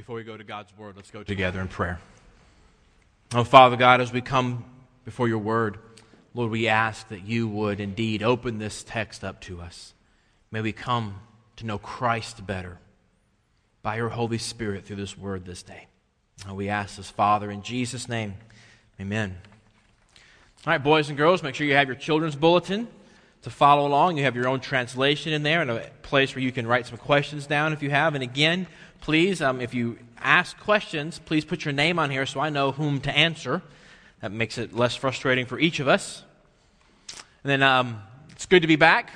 Before we go to God's Word, let's go together in prayer. Oh, Father God, as we come before your Word, Lord, we ask that you would indeed open this text up to us. May we come to know Christ better by your Holy Spirit through this Word this day. And we ask this, Father, in Jesus' name. Amen. All right, boys and girls, make sure you have your children's bulletin to follow along. You have your own translation in there and a place where you can write some questions down if you have. And again, please, um, if you ask questions, please put your name on here so I know whom to answer. That makes it less frustrating for each of us. And then um, it's good to be back.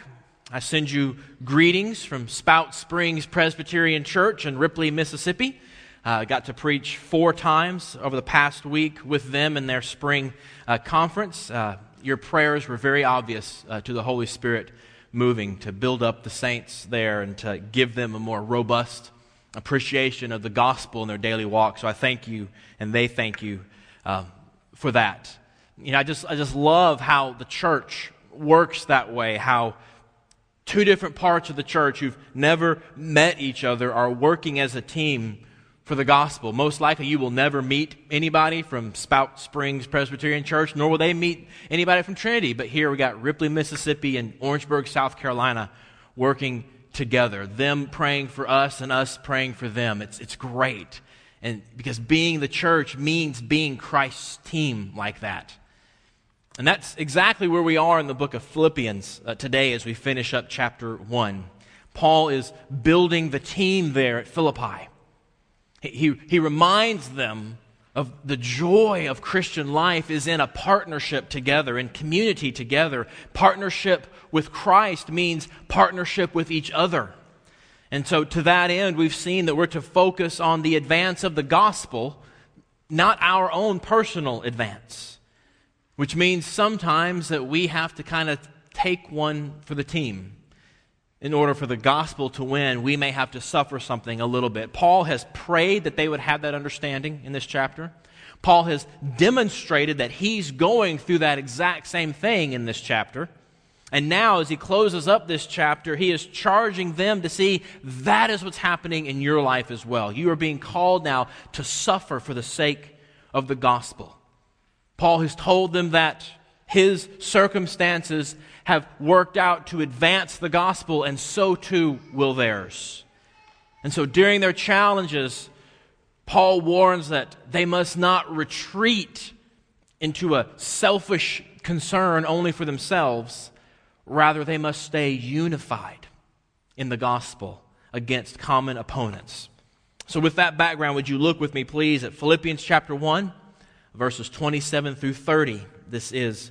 I send you greetings from Spout Springs Presbyterian Church in Ripley, Mississippi. I uh, got to preach four times over the past week with them in their spring uh, conference. Uh, your prayers were very obvious uh, to the Holy Spirit moving to build up the saints there and to give them a more robust appreciation of the gospel in their daily walk. So I thank you, and they thank you um, for that. You know, I just, I just love how the church works that way, how two different parts of the church who've never met each other are working as a team for the gospel. Most likely, you will never meet anybody from Spout Springs Presbyterian Church, nor will they meet anybody from Trinity. But here we got Ripley, Mississippi, and Orangeburg, South Carolina working together. Them praying for us and us praying for them. It's, it's great. And because being the church means being Christ's team like that. And that's exactly where we are in the book of Philippians uh, today as we finish up chapter 1. Paul is building the team there at Philippi. He, he reminds them of the joy of Christian life is in a partnership together, in community together. Partnership with Christ means partnership with each other. And so, to that end, we've seen that we're to focus on the advance of the gospel, not our own personal advance, which means sometimes that we have to kind of take one for the team in order for the gospel to win, we may have to suffer something a little bit. Paul has prayed that they would have that understanding in this chapter. Paul has demonstrated that he's going through that exact same thing in this chapter. And now, as he closes up this chapter, he is charging them to see that is what's happening in your life as well. You are being called now to suffer for the sake of the gospel. Paul has told them that his circumstances have worked out to advance the gospel, and so too will theirs. And so during their challenges, Paul warns that they must not retreat into a selfish concern only for themselves. Rather, they must stay unified in the gospel against common opponents. So, with that background, would you look with me, please, at Philippians chapter 1, verses 27 through 30. This is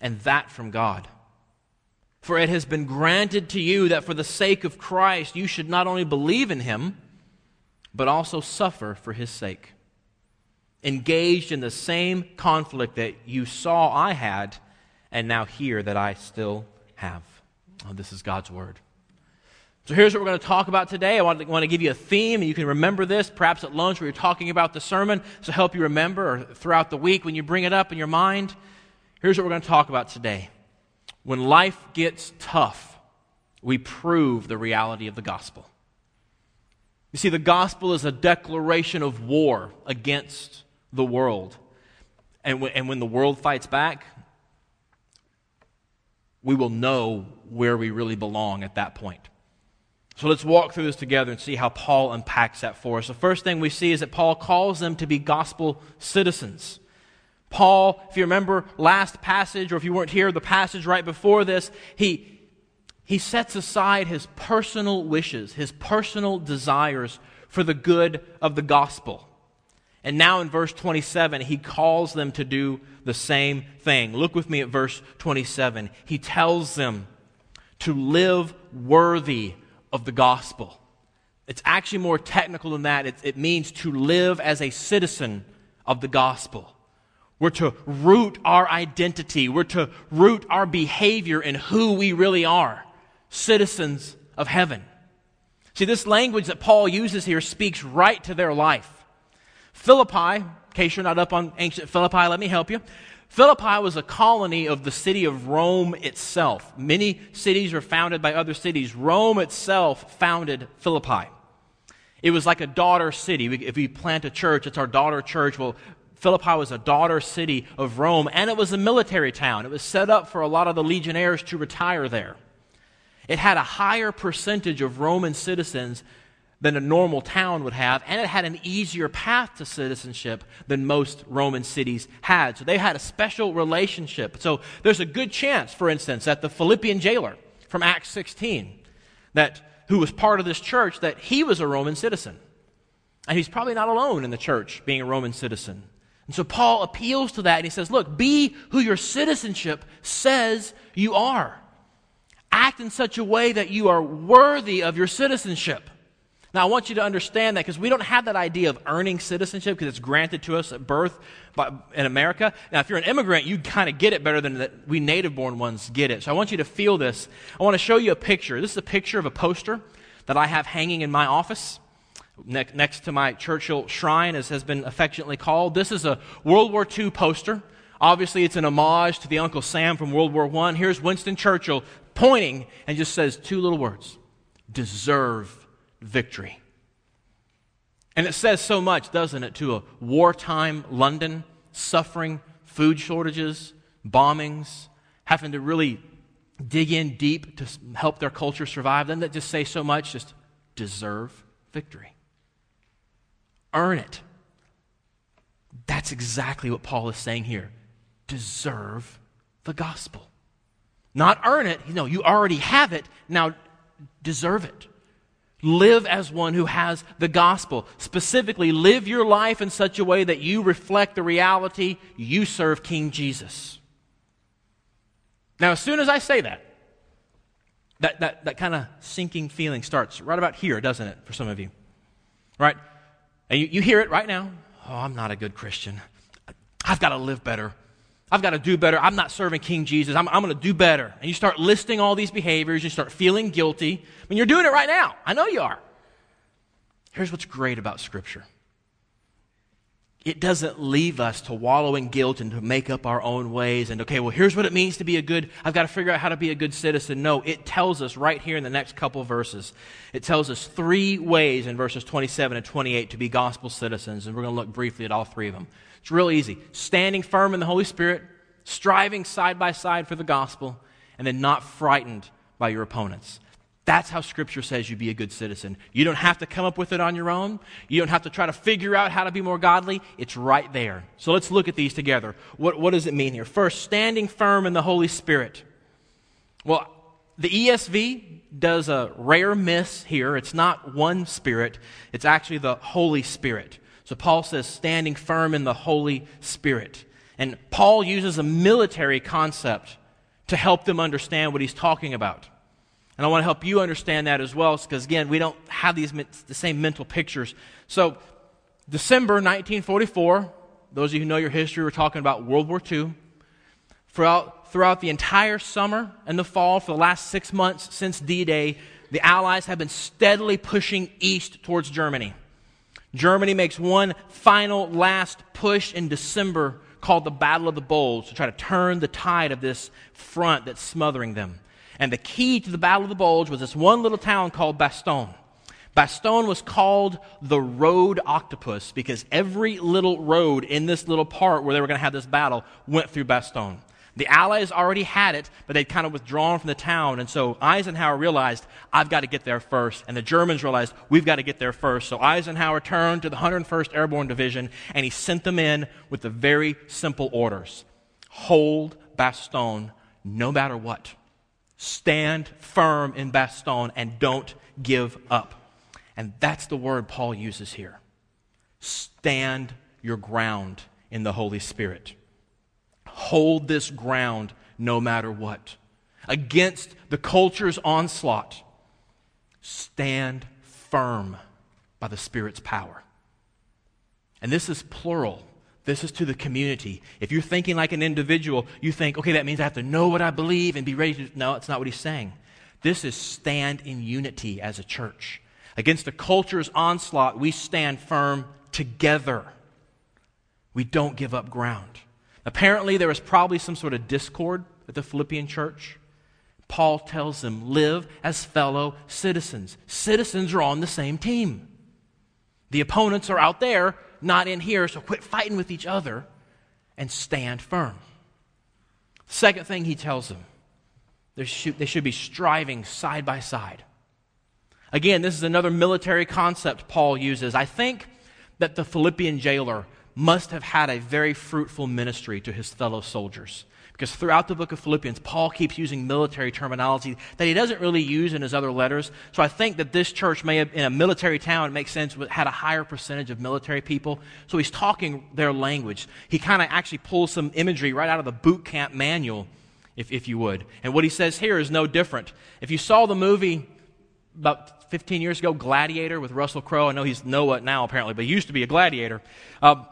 and that from God. For it has been granted to you that for the sake of Christ you should not only believe in him, but also suffer for his sake. Engaged in the same conflict that you saw I had, and now hear that I still have. Oh, this is God's word. So here's what we're going to talk about today. I want to, want to give you a theme, and you can remember this. Perhaps at lunch we were talking about the sermon, so help you remember, or throughout the week when you bring it up in your mind. Here's what we're going to talk about today when life gets tough, we prove the reality of the gospel. You see, the gospel is a declaration of war against the world. And, w- and when the world fights back, we will know where we really belong at that point. So let's walk through this together and see how Paul unpacks that for us. The first thing we see is that Paul calls them to be gospel citizens. Paul, if you remember last passage, or if you weren't here, the passage right before this, he, he sets aside his personal wishes, his personal desires for the good of the gospel. And now in verse 27, he calls them to do the same thing. Look with me at verse 27. He tells them to live worthy of the gospel. It's actually more technical than that. It, it means to live as a citizen of the gospel. We're to root our identity. We're to root our behavior in who we really are citizens of heaven. See, this language that Paul uses here speaks right to their life. Philippi, in case you're not up on ancient Philippi, let me help you. Philippi was a colony of the city of Rome itself. Many cities were founded by other cities. Rome itself founded Philippi. It was like a daughter city. If we plant a church, it's our daughter church. Well, Philippi was a daughter city of Rome, and it was a military town. It was set up for a lot of the legionnaires to retire there. It had a higher percentage of Roman citizens than a normal town would have, and it had an easier path to citizenship than most Roman cities had. So they had a special relationship. So there's a good chance, for instance, that the Philippian jailer from Acts 16, that who was part of this church, that he was a Roman citizen. And he's probably not alone in the church being a Roman citizen. And so Paul appeals to that and he says, Look, be who your citizenship says you are. Act in such a way that you are worthy of your citizenship. Now, I want you to understand that because we don't have that idea of earning citizenship because it's granted to us at birth by, in America. Now, if you're an immigrant, you kind of get it better than that we native born ones get it. So I want you to feel this. I want to show you a picture. This is a picture of a poster that I have hanging in my office ne- next to my Churchill shrine, as has been affectionately called. This is a World War II poster. Obviously, it's an homage to the Uncle Sam from World War I. Here's Winston Churchill pointing and just says two little words deserve victory. And it says so much, doesn't it, to a wartime London, suffering food shortages, bombings, having to really dig in deep to help their culture survive. Doesn't that just say so much? Just deserve victory. Earn it. That's exactly what Paul is saying here. Deserve the gospel. Not earn it. No, you already have it. Now deserve it. Live as one who has the gospel. Specifically, live your life in such a way that you reflect the reality you serve King Jesus. Now, as soon as I say that, that, that, that kind of sinking feeling starts right about here, doesn't it, for some of you? Right? And you, you hear it right now. Oh, I'm not a good Christian. I've got to live better. I've got to do better. I'm not serving King Jesus. I'm, I'm going to do better. And you start listing all these behaviors. You start feeling guilty. I mean, you're doing it right now. I know you are. Here's what's great about Scripture it doesn't leave us to wallow in guilt and to make up our own ways and, okay, well, here's what it means to be a good, I've got to figure out how to be a good citizen. No, it tells us right here in the next couple verses. It tells us three ways in verses 27 and 28 to be gospel citizens. And we're going to look briefly at all three of them. It's real easy. Standing firm in the Holy Spirit, striving side by side for the gospel, and then not frightened by your opponents. That's how Scripture says you be a good citizen. You don't have to come up with it on your own. You don't have to try to figure out how to be more godly. It's right there. So let's look at these together. What, what does it mean here? First, standing firm in the Holy Spirit. Well, the ESV does a rare miss here. It's not one Spirit, it's actually the Holy Spirit. So Paul says, standing firm in the Holy Spirit. And Paul uses a military concept to help them understand what he's talking about. And I want to help you understand that as well, because again, we don't have these the same mental pictures. So, December 1944, those of you who know your history, we're talking about World War II. Throughout, throughout the entire summer and the fall, for the last six months since D Day, the Allies have been steadily pushing east towards Germany. Germany makes one final last push in December called the Battle of the Bulge to try to turn the tide of this front that's smothering them. And the key to the Battle of the Bulge was this one little town called Bastogne. Bastogne was called the road octopus because every little road in this little part where they were going to have this battle went through Bastogne. The Allies already had it, but they'd kind of withdrawn from the town. And so Eisenhower realized, I've got to get there first. And the Germans realized, we've got to get there first. So Eisenhower turned to the 101st Airborne Division and he sent them in with the very simple orders hold Bastogne no matter what. Stand firm in Bastogne and don't give up. And that's the word Paul uses here. Stand your ground in the Holy Spirit hold this ground no matter what. Against the culture's onslaught, stand firm. by the Spirit's power. And this is plural. This is to the community. If you're thinking like an individual, you think, okay, that means I have to know what I believe and be ready to. No, that's not what he's saying. This is stand in unity as a church. Against the culture's onslaught, we stand firm together. We don't give up ground. Apparently, there was probably some sort of discord at the Philippian church. Paul tells them, live as fellow citizens. Citizens are on the same team. The opponents are out there, not in here, so quit fighting with each other and stand firm. Second thing he tells them, they should, they should be striving side by side. Again, this is another military concept Paul uses. I think that the Philippian jailer must have had a very fruitful ministry to his fellow soldiers. Because throughout the book of Philippians, Paul keeps using military terminology that he doesn't really use in his other letters. So I think that this church may have, in a military town, it makes sense, had a higher percentage of military people. So he's talking their language. He kind of actually pulls some imagery right out of the boot camp manual, if, if you would. And what he says here is no different. If you saw the movie about 15 years ago, Gladiator with Russell Crowe, I know he's Noah now apparently, but he used to be a gladiator. Uh,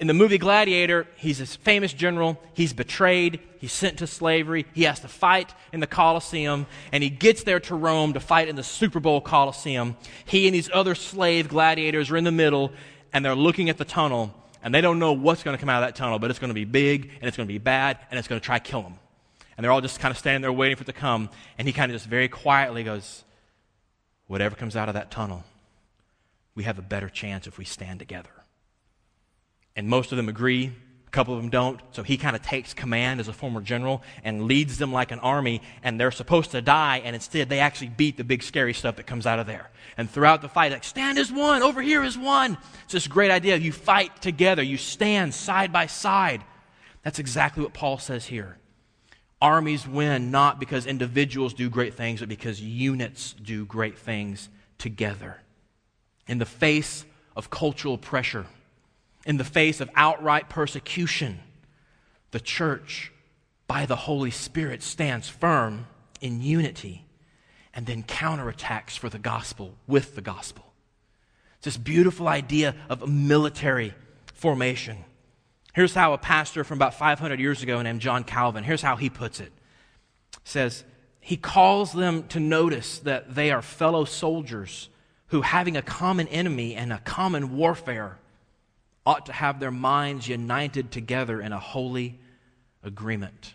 in the movie Gladiator, he's a famous general. He's betrayed. He's sent to slavery. He has to fight in the Colosseum, and he gets there to Rome to fight in the Super Bowl Colosseum. He and these other slave gladiators are in the middle, and they're looking at the tunnel, and they don't know what's going to come out of that tunnel, but it's going to be big, and it's going to be bad, and it's going to try to kill them. And they're all just kind of standing there waiting for it to come, and he kind of just very quietly goes, Whatever comes out of that tunnel, we have a better chance if we stand together. And most of them agree, a couple of them don't. So he kind of takes command as a former general and leads them like an army, and they're supposed to die, and instead they actually beat the big scary stuff that comes out of there. And throughout the fight, like, stand as one, over here is one. It's this great idea. You fight together, you stand side by side. That's exactly what Paul says here. Armies win not because individuals do great things, but because units do great things together. In the face of cultural pressure, in the face of outright persecution, the church, by the Holy Spirit, stands firm in unity and then counterattacks for the gospel with the gospel. It's this beautiful idea of a military formation. Here's how a pastor from about 500 years ago named John Calvin, here's how he puts it. says, he calls them to notice that they are fellow soldiers who, having a common enemy and a common warfare, ought to have their minds united together in a holy agreement.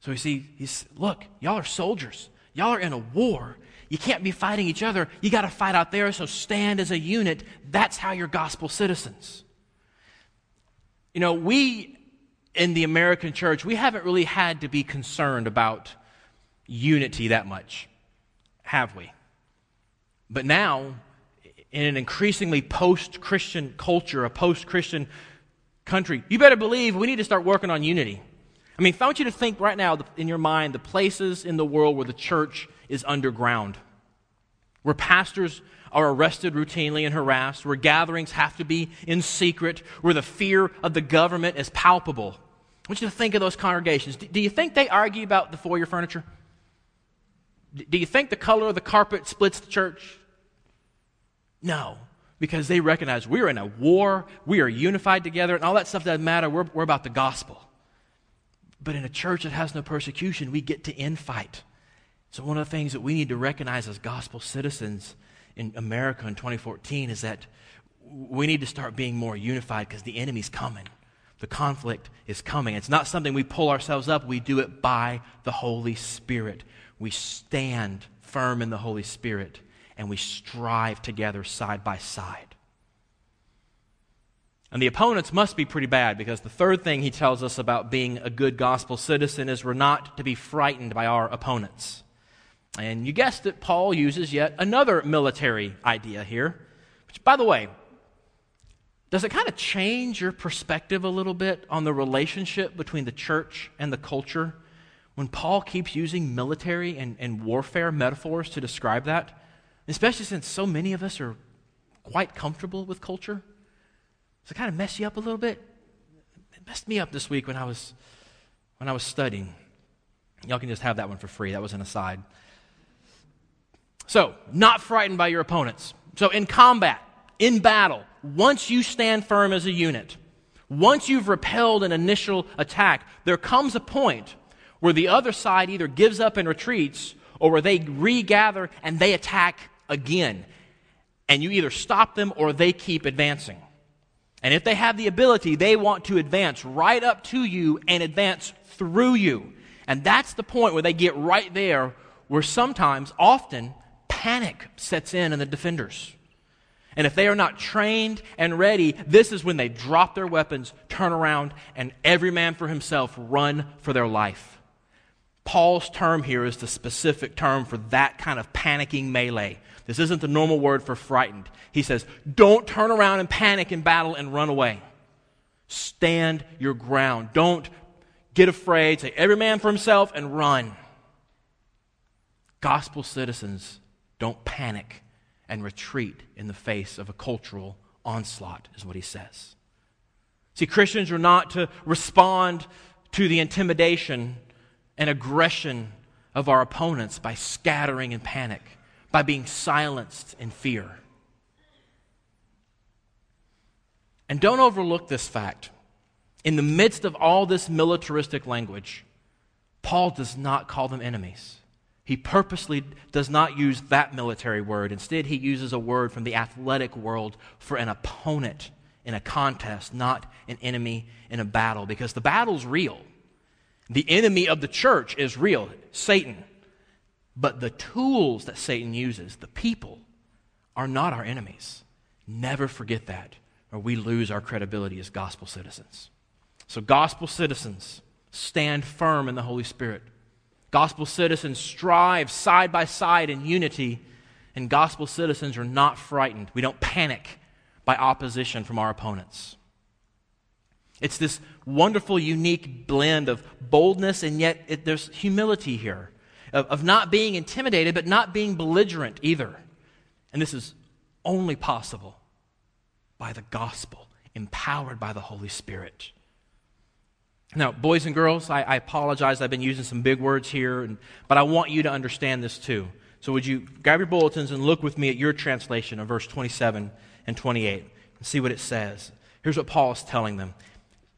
So you see, he's, look, y'all are soldiers. Y'all are in a war. You can't be fighting each other. You got to fight out there, so stand as a unit. That's how you're gospel citizens. You know, we in the American church, we haven't really had to be concerned about unity that much, have we? But now, in an increasingly post Christian culture, a post Christian country, you better believe we need to start working on unity. I mean, I want you to think right now in your mind the places in the world where the church is underground, where pastors are arrested routinely and harassed, where gatherings have to be in secret, where the fear of the government is palpable. I want you to think of those congregations. Do you think they argue about the foyer furniture? Do you think the color of the carpet splits the church? No, because they recognize we're in a war, we are unified together, and all that stuff doesn't matter. We're, we're about the gospel. But in a church that has no persecution, we get to infight. So, one of the things that we need to recognize as gospel citizens in America in 2014 is that we need to start being more unified because the enemy's coming. The conflict is coming. It's not something we pull ourselves up, we do it by the Holy Spirit. We stand firm in the Holy Spirit and we strive together side by side. And the opponents must be pretty bad because the third thing he tells us about being a good gospel citizen is we're not to be frightened by our opponents. And you guessed it, Paul uses yet another military idea here, which, by the way, does it kind of change your perspective a little bit on the relationship between the church and the culture when Paul keeps using military and, and warfare metaphors to describe that? Especially since so many of us are quite comfortable with culture. It kind of mess you up a little bit? It messed me up this week when I was when I was studying. Y'all can just have that one for free. That was an aside. So, not frightened by your opponents. So, in combat, in battle, once you stand firm as a unit, once you've repelled an initial attack, there comes a point where the other side either gives up and retreats or where they regather and they attack again. And you either stop them or they keep advancing. And if they have the ability, they want to advance right up to you and advance through you. And that's the point where they get right there, where sometimes, often, panic sets in in the defenders. And if they are not trained and ready, this is when they drop their weapons, turn around, and every man for himself run for their life. Paul's term here is the specific term for that kind of panicking melee. This isn't the normal word for frightened. He says, don't turn around and panic in battle and run away. Stand your ground. Don't get afraid. Say, every man for himself and run. Gospel citizens don't panic and retreat in the face of a cultural onslaught, is what he says. See, Christians are not to respond to the intimidation and aggression of our opponents by scattering in panic, by being silenced in fear. And don't overlook this fact. In the midst of all this militaristic language, Paul does not call them enemies. He purposely does not use that military word. Instead, he uses a word from the athletic world for an opponent in a contest, not an enemy in a battle, because the battle's real. The enemy of the church is real, Satan. But the tools that Satan uses, the people, are not our enemies. Never forget that, or we lose our credibility as gospel citizens. So, gospel citizens stand firm in the Holy Spirit. Gospel citizens strive side by side in unity, and gospel citizens are not frightened. We don't panic by opposition from our opponents. It's this wonderful, unique blend of boldness, and yet it, there's humility here, of, of not being intimidated, but not being belligerent either. And this is only possible by the gospel, empowered by the Holy Spirit. Now, boys and girls, I, I, apologize. I've been using some big words here, and, but I want you to understand this too. So, would you grab your bulletins and look with me at your translation of verse 27 and 28 and see what it says? Here's what Paul is telling them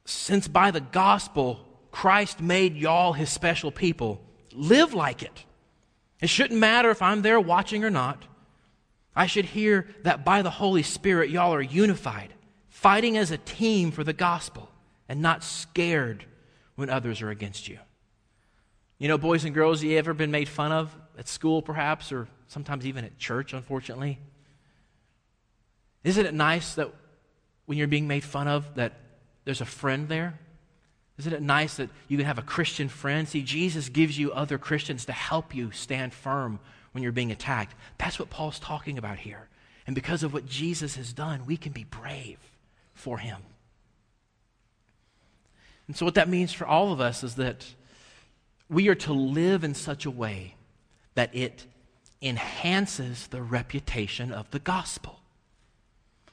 Since by the gospel Christ made y'all his special people, live like it. It shouldn't matter if I'm there watching or not. I should hear that by the Holy Spirit, y'all are unified, fighting as a team for the gospel and not scared when others are against you. You know, boys and girls, you ever been made fun of at school, perhaps, or sometimes even at church, unfortunately? Isn't it nice that when you're being made fun of, that there's a friend there? Isn't it nice that you can have a Christian friend? See, Jesus gives you other Christians to help you stand firm when you're being attacked. That's what Paul's talking about here. And because of what Jesus has done, we can be brave for him. And so, what that means for all of us is that we are to live in such a way that it enhances the reputation of the gospel.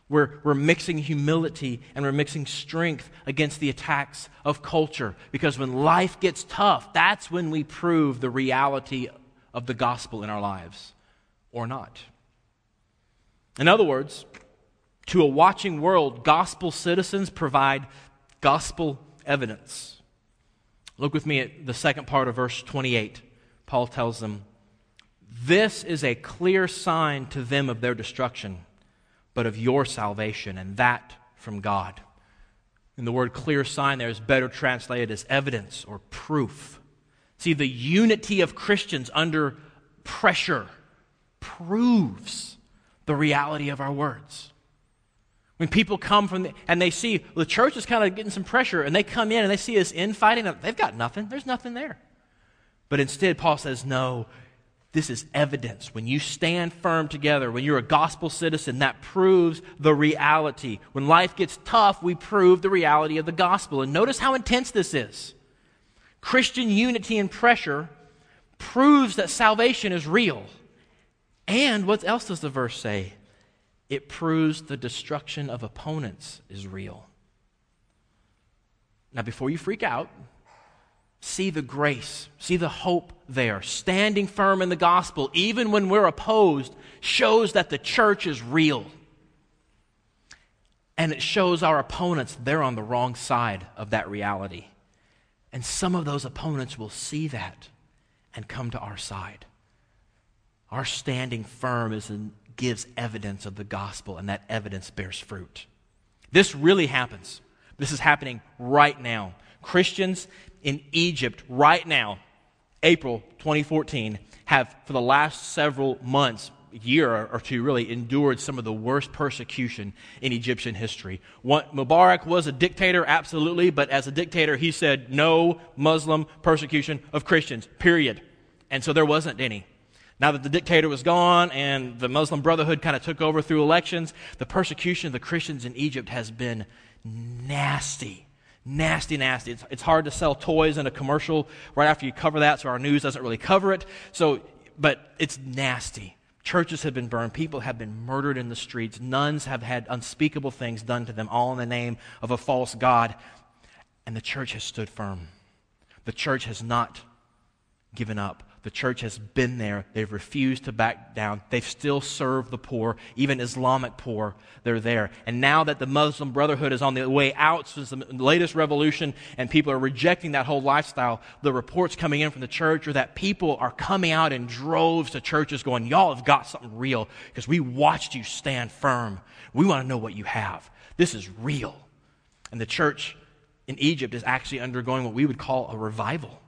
We're, we're mixing humility and we're mixing strength against the attacks of culture. Because when life gets tough, that's when we prove the reality of the gospel in our lives or not. In other words, to a watching world, gospel citizens provide gospel evidence. Look with me at the second part of verse 28. Paul tells them, This is a clear sign to them of their destruction, but of your salvation, and that from God. And the word clear sign there is better translated as evidence or proof. See, the unity of Christians under pressure proves the reality of our words. When people come from the, and they see the church is kind of getting some pressure, and they come in and they see us infighting, they've got nothing. There's nothing there. But instead, Paul says, no, this is evidence. When you stand firm together, when you're a gospel citizen, that proves the reality. When life gets tough, we prove the reality of the gospel. And notice how intense this is. Christian unity and pressure proves that salvation is real. And what else does the verse say? it proves the destruction of opponents is real. Now, before you freak out, see the grace, see the hope there. Standing firm in the gospel, even when we're opposed, shows that the church is real. And it shows our opponents they're on the wrong side of that reality. And some of those opponents will see that and come to our side. Our standing firm is in, gives evidence of the gospel, and that evidence bears fruit. This really happens. This is happening right now. Christians in Egypt right now, April 2014, have for the last several months, year or two really, endured some of the worst persecution in Egyptian history. Mubarak was a dictator, absolutely, but as a dictator, he said no Muslim persecution of Christians, period. And so there wasn't any. Now that the dictator was gone and the Muslim Brotherhood kind of took over through elections, the persecution of the Christians in Egypt has been nasty. Nasty, nasty. It's, it's hard to sell toys in a commercial right after you cover that, so our news doesn't really cover it. So, but it's nasty. Churches have been burned. People have been murdered in the streets. Nuns have had unspeakable things done to them, all in the name of a false God. And the church has stood firm. The church has not given up. The church has been there. They've refused to back down. They've still served the poor, even Islamic poor. They're there. And now that the Muslim Brotherhood is on the way out since the latest revolution and people are rejecting that whole lifestyle, the reports coming in from the church are that people are coming out in droves to churches going, Y'all have got something real because we watched you stand firm. We want to know what you have. This is real. And the church in Egypt is actually undergoing what we would call a revival.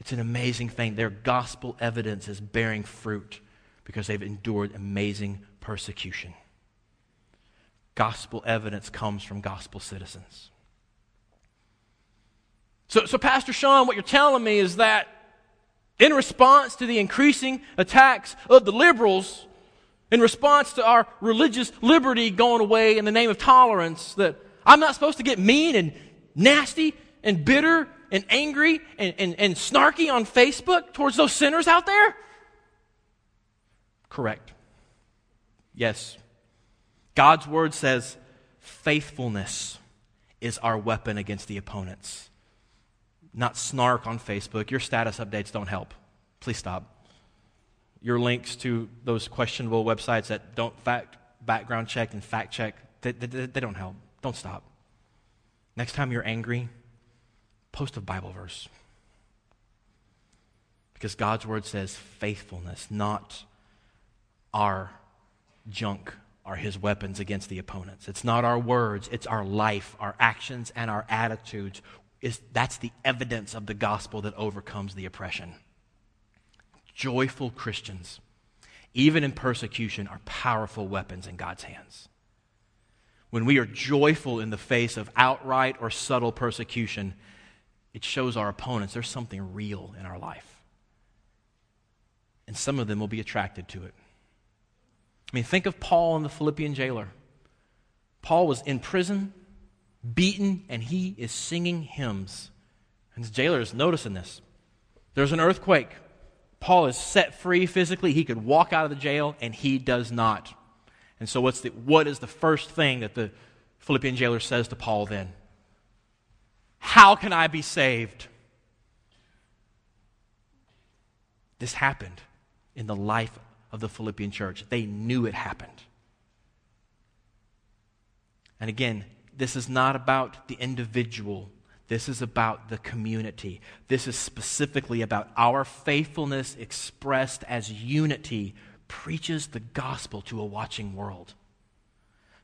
It's an amazing thing. Their gospel evidence is bearing fruit because they've endured amazing persecution. Gospel evidence comes from gospel citizens. So, so, Pastor Sean, what you're telling me is that in response to the increasing attacks of the liberals, in response to our religious liberty going away in the name of tolerance, that I'm not supposed to get mean and nasty and bitter and angry and, and, and snarky on Facebook towards those sinners out there? Correct. Yes. God's word says faithfulness is our weapon against the opponents. Not snark on Facebook. Your status updates don't help. Please stop. Your links to those questionable websites that don't fact background check and fact check, they, they, they don't help. Don't stop. Next time you're angry, post a Bible verse. Because God's word says faithfulness, not our junk, are his weapons against the opponents. It's not our words, it's our life, our actions, and our attitudes. Is, that's the evidence of the gospel that overcomes the oppression. Joyful Christians, even in persecution, are powerful weapons in God's hands. When we are joyful in the face of outright or subtle persecution, it shows our opponents there's something real in our life. And some of them will be attracted to it. I mean, think of Paul and the Philippian jailer. Paul was in prison, beaten, and he is singing hymns. And the jailer is noticing this. There's an earthquake. Paul is set free physically. He could walk out of the jail, and he does not. And so, what's the, what is the first thing that the Philippian jailer says to Paul then? How can I be saved? This happened in the life of the Philippian church. They knew it happened. And again, this is not about the individual. This is about the community. This is specifically about our faithfulness expressed as unity preaches the gospel to a watching world.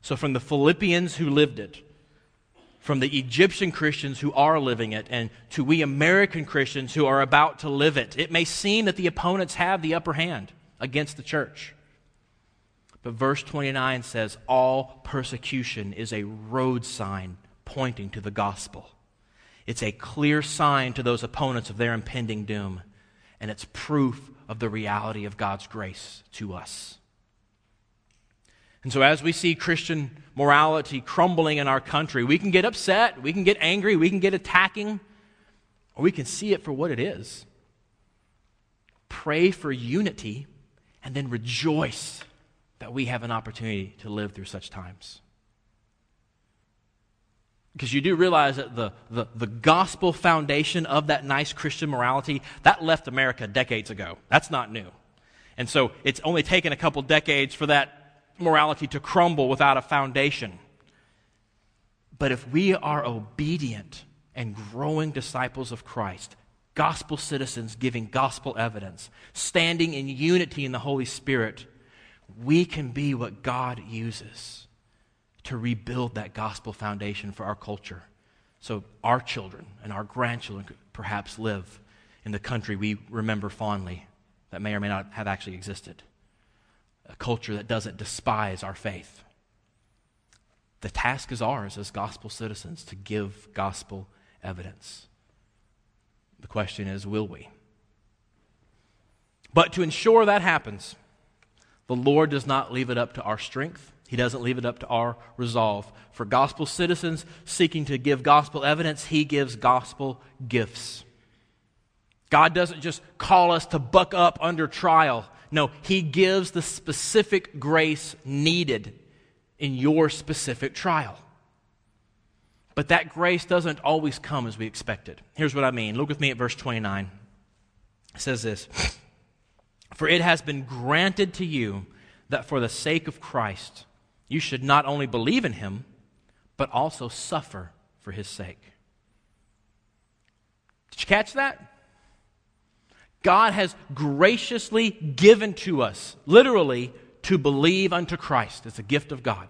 So, from the Philippians who lived it, from the Egyptian Christians who are living it and to we American Christians who are about to live it. It may seem that the opponents have the upper hand against the church. But verse 29 says, All persecution is a road sign pointing to the gospel. It's a clear sign to those opponents of their impending doom, and it's proof of the reality of God's grace to us. And so, as we see Christian morality crumbling in our country, we can get upset, we can get angry, we can get attacking, or we can see it for what it is. Pray for unity and then rejoice that we have an opportunity to live through such times. because you do realize that the, the, the gospel foundation of that nice Christian morality, that left America decades ago. That's not new. And so it's only taken a couple decades for that morality to crumble without a foundation. But if we are obedient and growing disciples of Christ, gospel citizens giving gospel evidence, standing in unity in the Holy Spirit, we can be what God uses to rebuild that gospel foundation for our culture. So our children and our grandchildren could perhaps live in the country we remember fondly that may or may not have actually existed. A culture that doesn't despise our faith. The task is ours as gospel citizens to give gospel evidence. The question is will we? But to ensure that happens, the Lord does not leave it up to our strength he doesn't leave it up to our resolve. For gospel citizens seeking to give gospel evidence, he gives gospel gifts. God doesn't just call us to buck up under trial. No, he gives the specific grace needed in your specific trial. But that grace doesn't always come as we expected. Here's what I mean. Look with me at verse 29. It says this For it has been granted to you that for the sake of Christ, you should not only believe in him, but also suffer for his sake. Did you catch that? God has graciously given to us, literally, to believe unto Christ. It's a gift of God.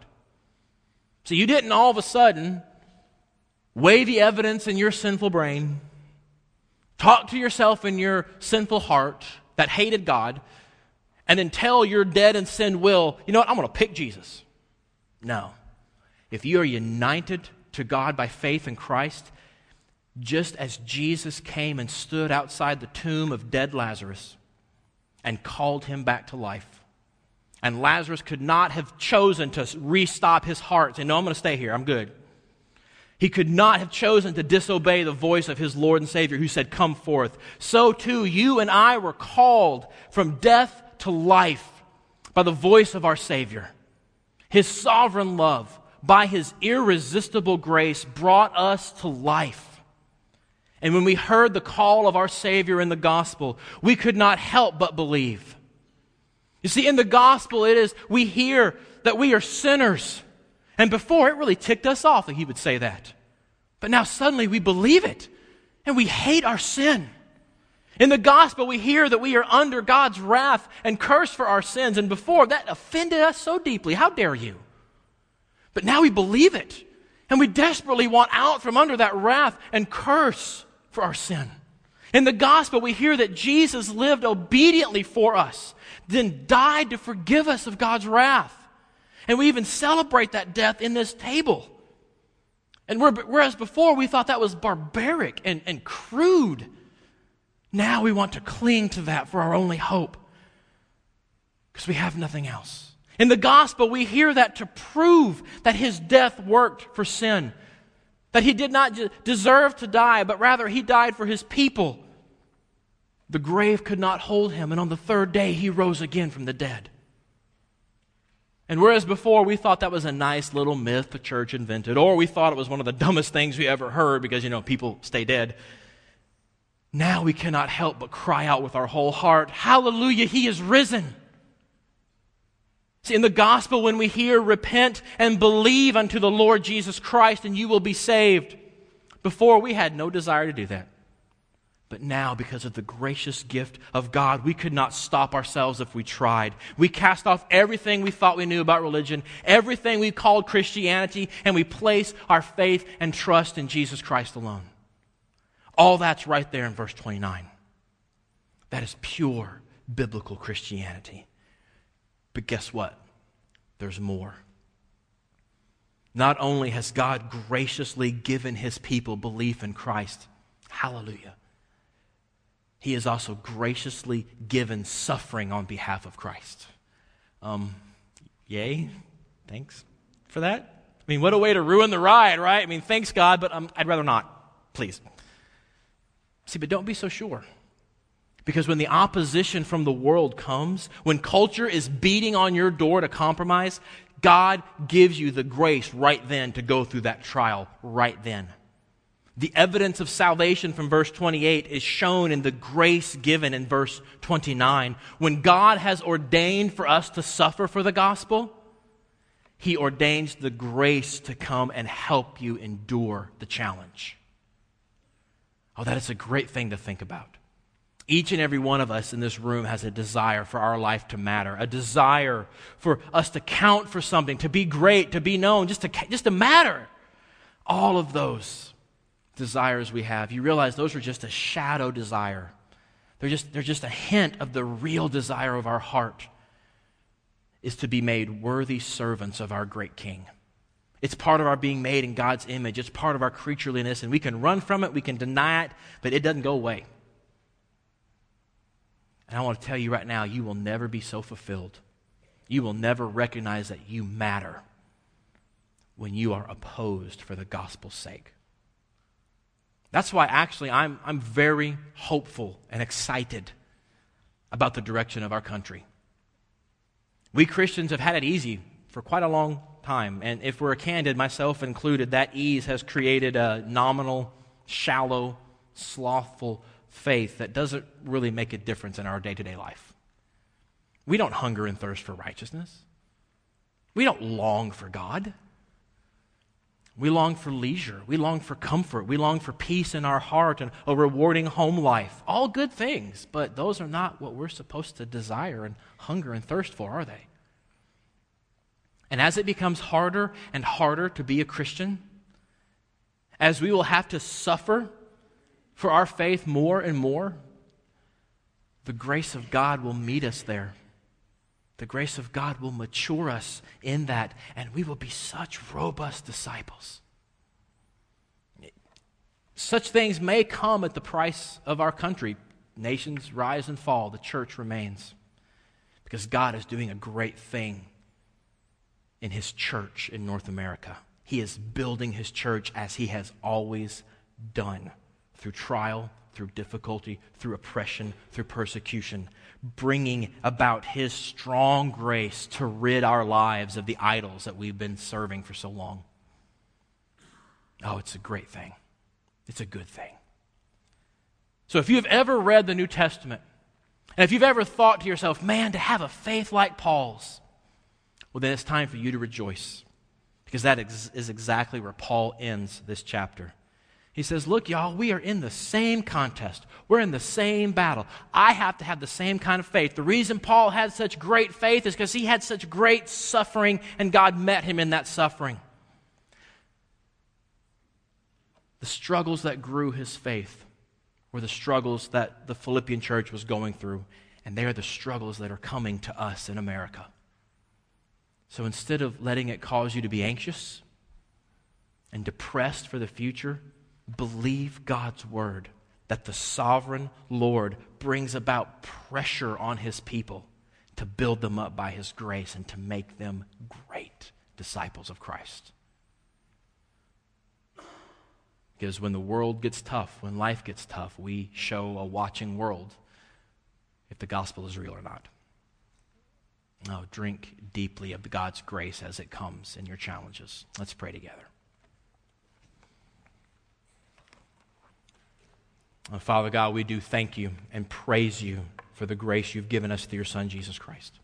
So you didn't all of a sudden weigh the evidence in your sinful brain, talk to yourself in your sinful heart that hated God, and then tell your dead and sin will, you know what, I'm going to pick Jesus. No. If you are united to God by faith in Christ, just as Jesus came and stood outside the tomb of dead Lazarus and called him back to life, and Lazarus could not have chosen to restop his heart and no, I'm going to stay here, I'm good. He could not have chosen to disobey the voice of his Lord and Savior who said, Come forth. So too, you and I were called from death to life by the voice of our Savior. His sovereign love, by his irresistible grace, brought us to life. And when we heard the call of our Savior in the gospel, we could not help but believe. You see, in the gospel, it is, we hear that we are sinners. And before, it really ticked us off that he would say that. But now suddenly we believe it and we hate our sin. In the gospel, we hear that we are under God's wrath and curse for our sins. And before, that offended us so deeply. How dare you? But now we believe it. And we desperately want out from under that wrath and curse for our sin. In the gospel, we hear that Jesus lived obediently for us, then died to forgive us of God's wrath. And we even celebrate that death in this table. And whereas before we thought that was barbaric and, and crude now we want to cling to that for our only hope because we have nothing else. In the gospel, we hear that to prove that his death worked for sin, that he did not deserve to die, but rather he died for his people. The grave could not hold him, and on the third day he rose again from the dead. And whereas before we thought that was a nice little myth the church invented, or we thought it was one of the dumbest things we ever heard because, you know, people stay dead, now we cannot help but cry out with our whole heart, Hallelujah, He is risen. See, in the gospel, when we hear, repent and believe unto the Lord Jesus Christ, and you will be saved. Before, we had no desire to do that. But now, because of the gracious gift of God, we could not stop ourselves if we tried. We cast off everything we thought we knew about religion, everything we called Christianity, and we place our faith and trust in Jesus Christ alone. All that's right there in verse 29. That is pure biblical Christianity. But guess what? There's more. Not only has God graciously given his people belief in Christ, hallelujah, he has also graciously given suffering on behalf of Christ. Um, yay, thanks for that. I mean, what a way to ruin the ride, right? I mean, thanks, God, but um, I'd rather not, please. See, but don't be so sure. Because when the opposition from the world comes, when culture is beating on your door to compromise, God gives you the grace right then to go through that trial right then. The evidence of salvation from verse 28 is shown in the grace given in verse 29. When God has ordained for us to suffer for the gospel, He ordains the grace to come and help you endure the challenge. Oh, that is a great thing to think about. Each and every one of us in this room has a desire for our life to matter, a desire for us to count for something, to be great, to be known, just to, just to matter. All of those desires we have, you realize those are just a shadow desire. They're just, they're just a hint of the real desire of our heart is to be made worthy servants of our great King. It's part of our being made in God's image. It's part of our creatureliness, and we can run from it, we can deny it, but it doesn't go away. And I want to tell you right now, you will never be so fulfilled. You will never recognize that you matter when you are opposed for the gospel's sake. That's why, actually, I'm, I'm very hopeful and excited about the direction of our country. We Christians have had it easy for quite a long time. And if we're candid, myself included, that ease has created a nominal, shallow, slothful faith that doesn't really make a difference in our day to day life. We don't hunger and thirst for righteousness. We don't long for God. We long for leisure. We long for comfort. We long for peace in our heart and a rewarding home life. All good things, but those are not what we're supposed to desire and hunger and thirst for, are they? And as it becomes harder and harder to be a Christian, as we will have to suffer for our faith more and more, the grace of God will meet us there. The grace of God will mature us in that, and we will be such robust disciples. Such things may come at the price of our country. Nations rise and fall, the church remains. Because God is doing a great thing in His church in North America. He is building His church as He has always done through trial, through difficulty, through oppression, through persecution, bringing about His strong grace to rid our lives of the idols that we've been serving for so long. Oh, it's a great thing. It's a good thing. So, if you've ever read the New Testament, and if you've ever thought to yourself, man, to have a faith like Paul's, well, then it's time for you to rejoice. Because that is exactly where Paul ends this chapter. He says, Look, y'all, we are in the same contest. We're in the same battle. I have to have the same kind of faith. The reason Paul had such great faith is because he had such great suffering, and God met him in that suffering. The struggles that grew his faith were the struggles that the Philippian church was going through, and they are the struggles that are coming to us in America. So instead of letting it cause you to be anxious and depressed for the future, believe God's word that the sovereign Lord brings about pressure on his people to build them up by his grace and to make them great disciples of Christ. Because when the world gets tough, when life gets tough, we show a watching world if the gospel is real or not. Now, drink deeply of God's grace as it comes in your challenges. Let's pray together. Oh, Father God, we do thank you and praise you for the grace you've given us through your Son, Jesus Christ.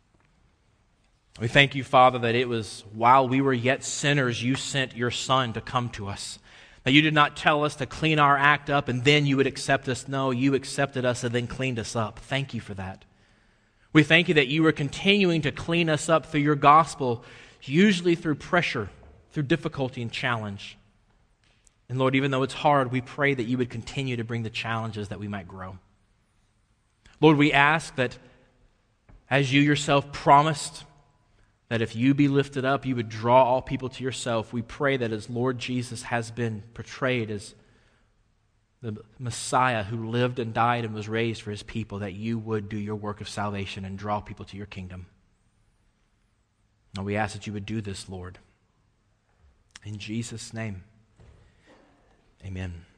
We thank you, Father, that it was while we were yet sinners, you sent your Son to come to us. That you did not tell us to clean our act up and then you would accept us. No, you accepted us and then cleaned us up. Thank you for that. We thank you that you are continuing to clean us up through your gospel, usually through pressure, through difficulty and challenge. And Lord, even though it's hard, we pray that you would continue to bring the challenges that we might grow. Lord, we ask that as you yourself promised, that if you be lifted up, you would draw all people to yourself. We pray that as Lord Jesus has been portrayed as the Messiah who lived and died and was raised for his people, that you would do your work of salvation and draw people to your kingdom. And we ask that you would do this, Lord. In Jesus' name. Amen.